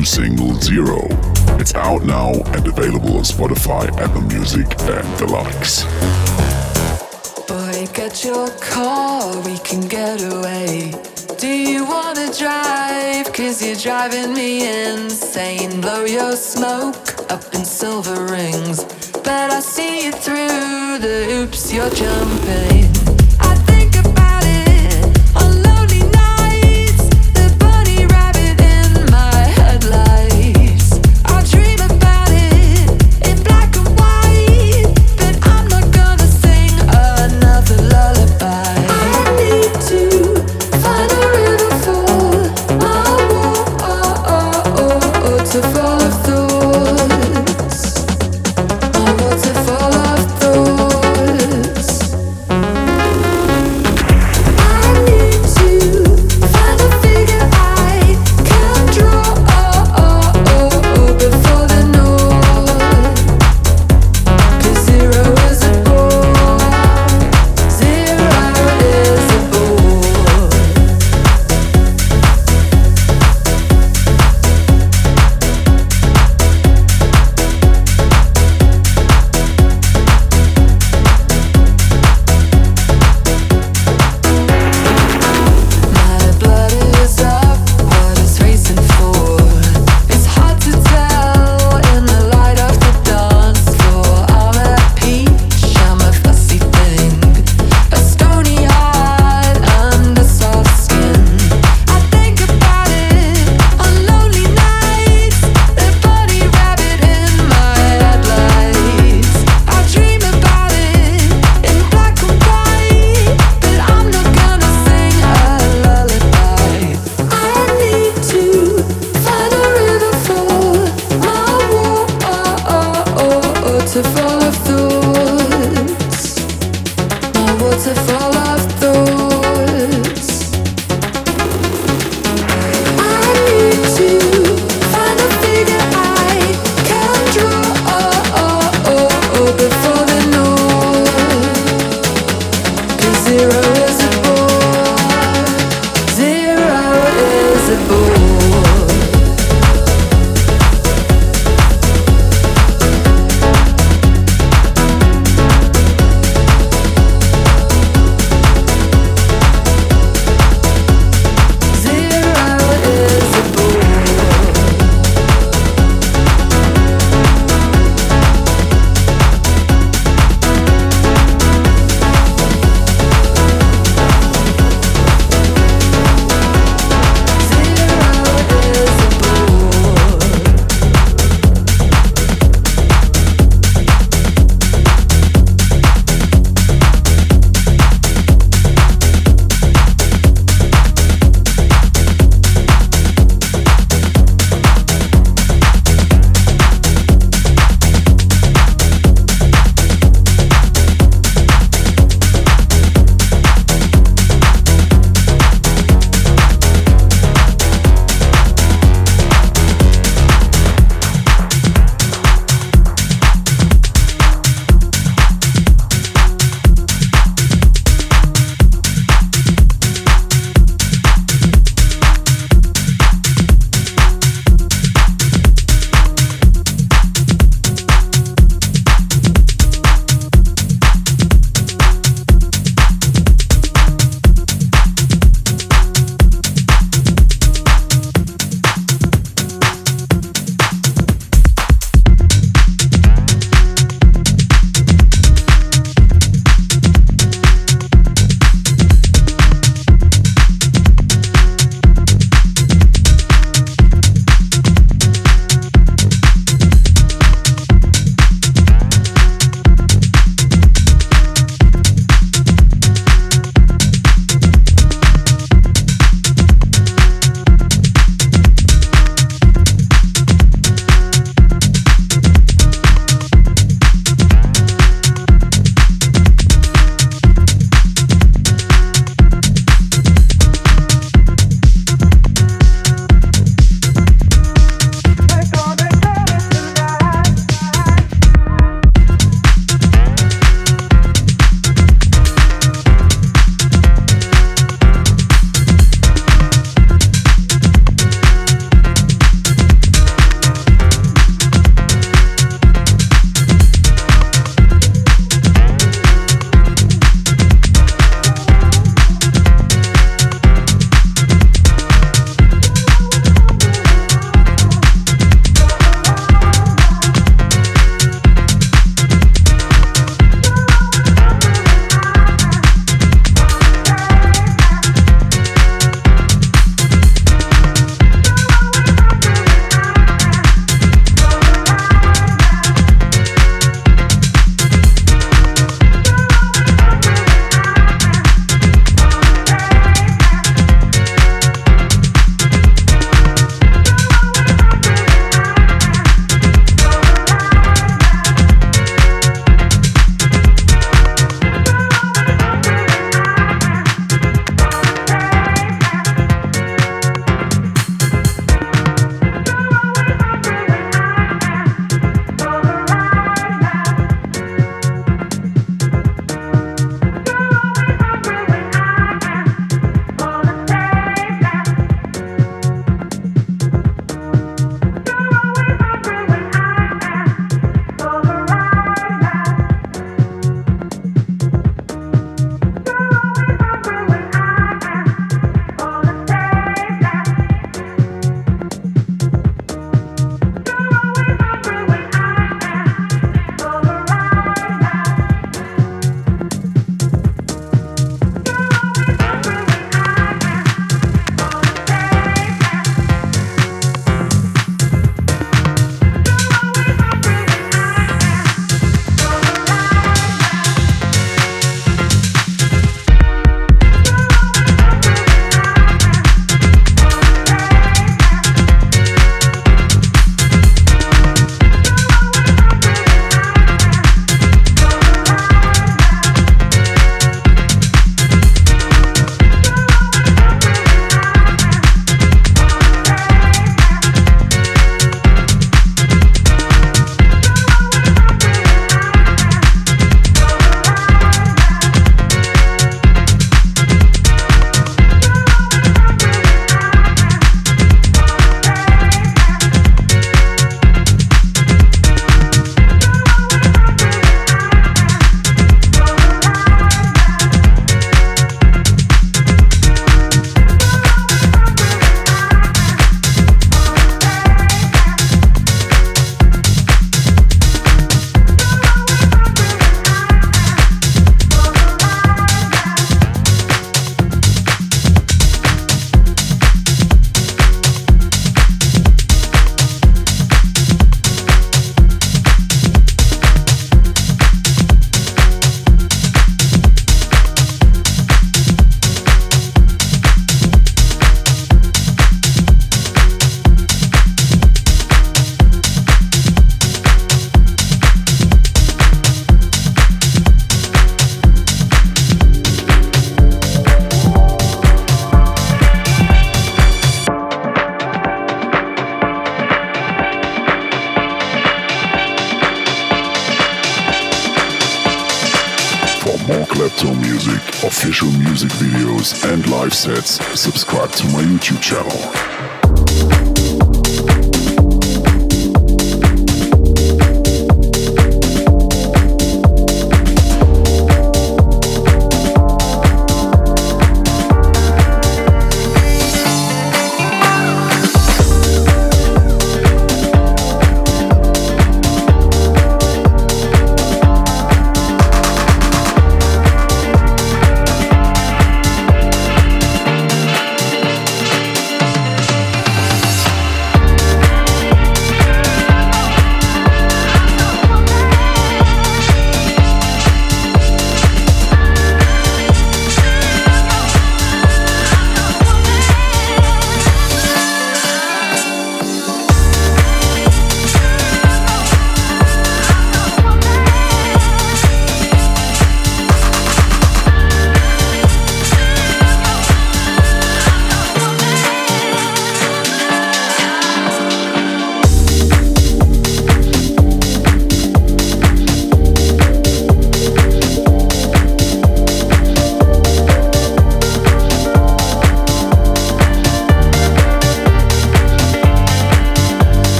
new single Zero. It's out now and available on Spotify, Apple Music, and the likes. Boy, get your car, we can get away. Do you wanna drive? Cause you're driving me insane. Blow your smoke up in silver rings. But I see you through the hoops you're jumping.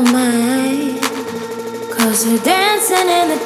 mind. Cause we're dancing in the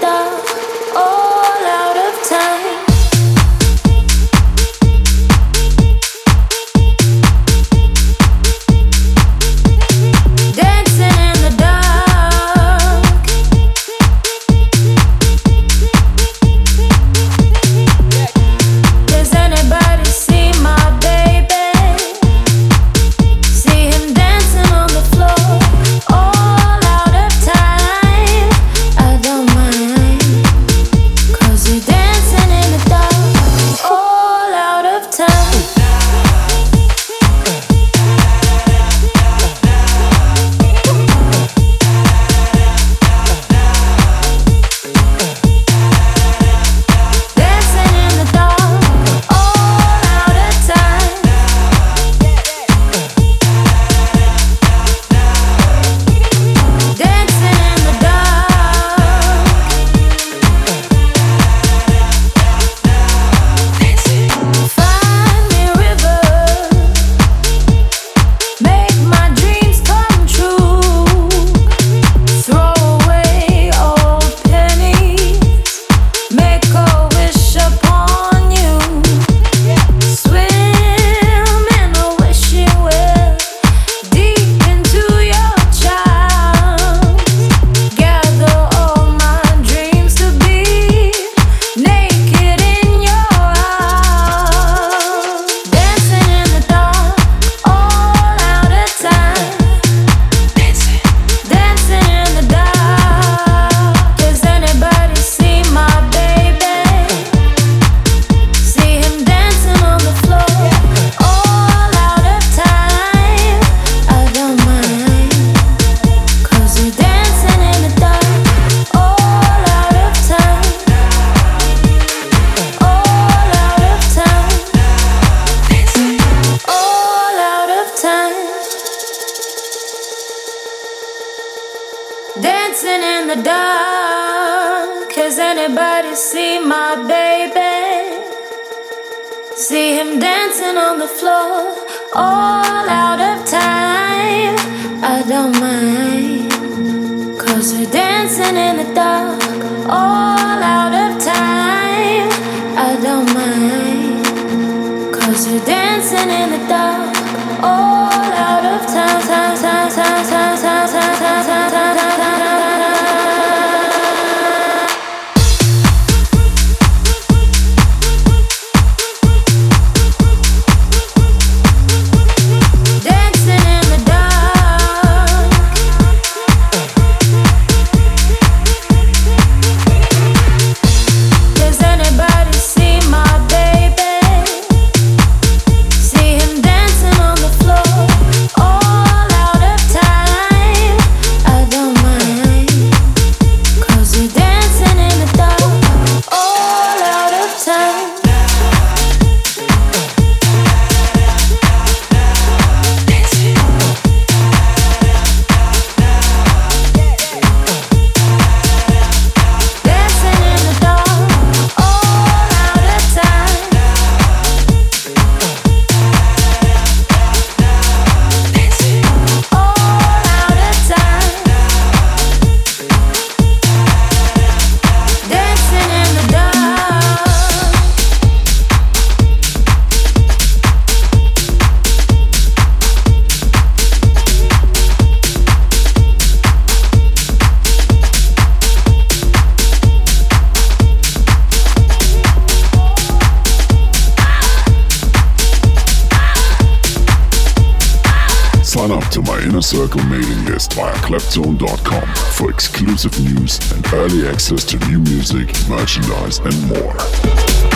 Claptone.com for exclusive news and early access to new music, merchandise, and more.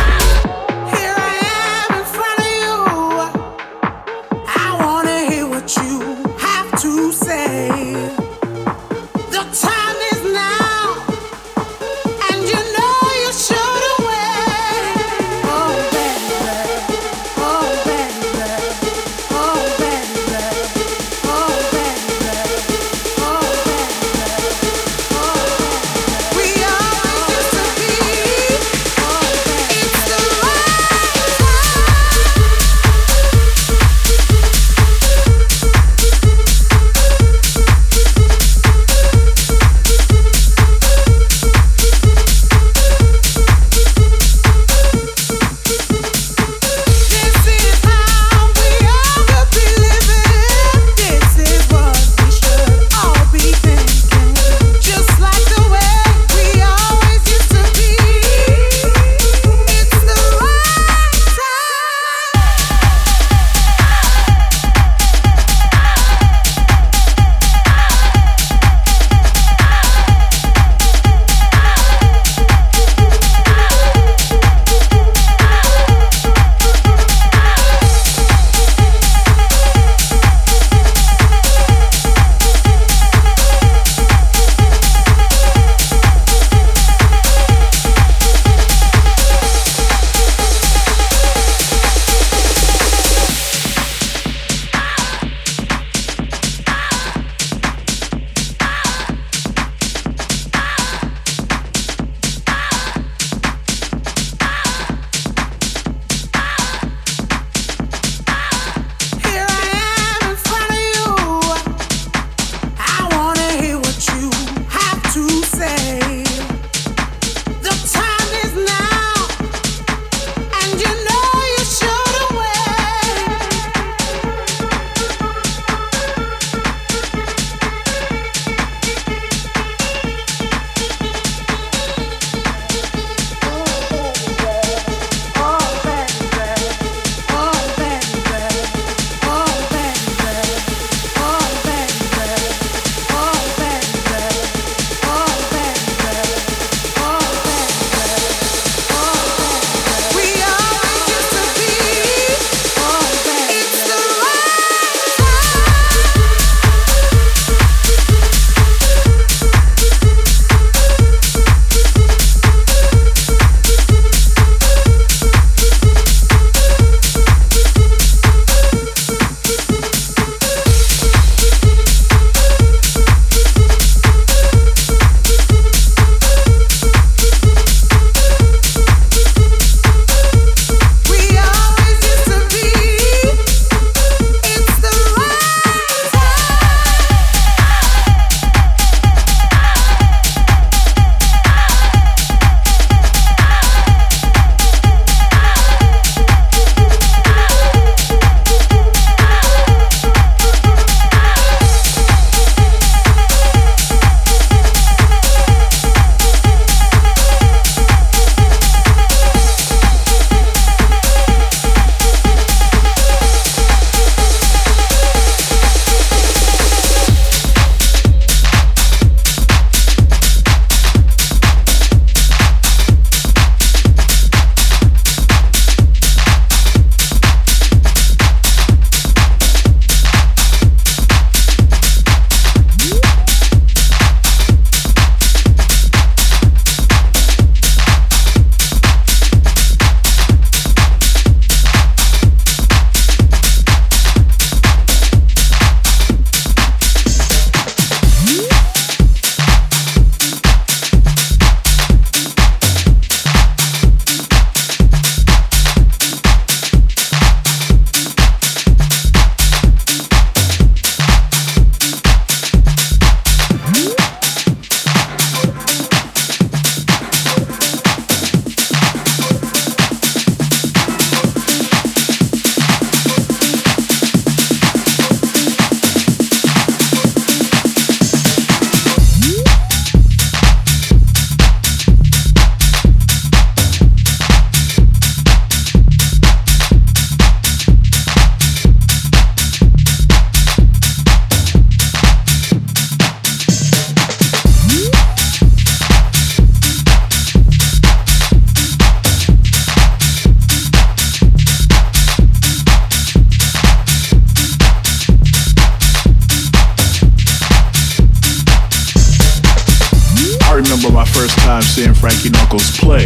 First time seeing Frankie Knuckles play.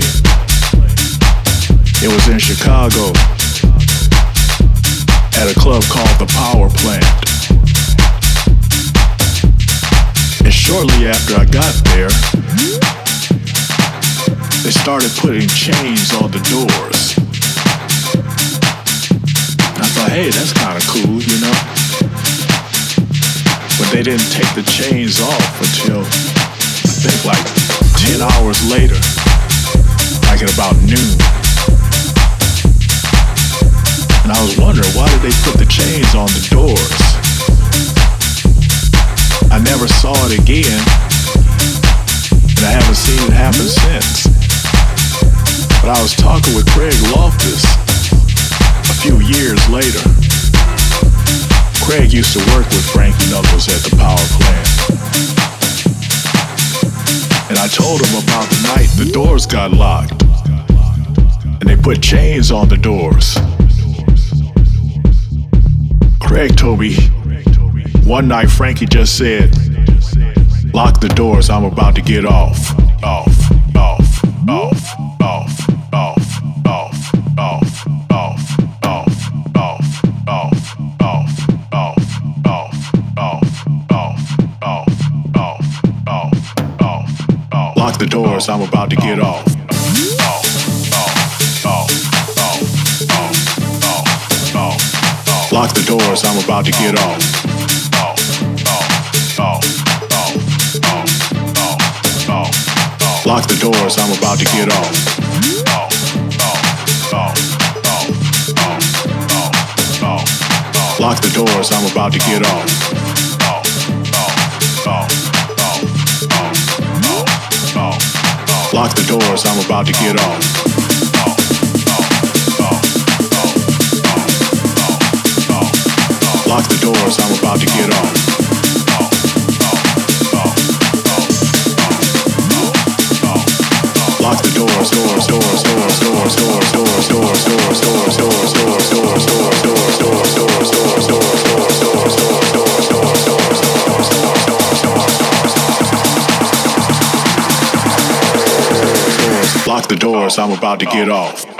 It was in Chicago at a club called the Power Plant. And shortly after I got there, they started putting chains on the doors. And I thought, hey, that's kind of cool, you know? But they didn't take the chains off until I think like 10 hours later, like at about noon. And I was wondering, why did they put the chains on the doors? I never saw it again, and I haven't seen it happen since. But I was talking with Craig Loftus a few years later. Craig used to work with Frankie Knuckles at the power plant. And I told him about the night the doors got locked. And they put chains on the doors. Craig told me one night Frankie just said, Lock the doors, I'm about to get. Off, off, I'm about to get off. Lock the doors, I'm about to get off. Lock the doors, I'm about to get off. Lock the doors, I'm about to get off. Lock the doors, I'm about to get off. Lock the doors, I'm about to get off. Lock the doors, doors, doors, doors, doors, doors, doors, doors, doors, doors, doors, doors, doors, doors, doors, the doors, I'm about to get oh. off.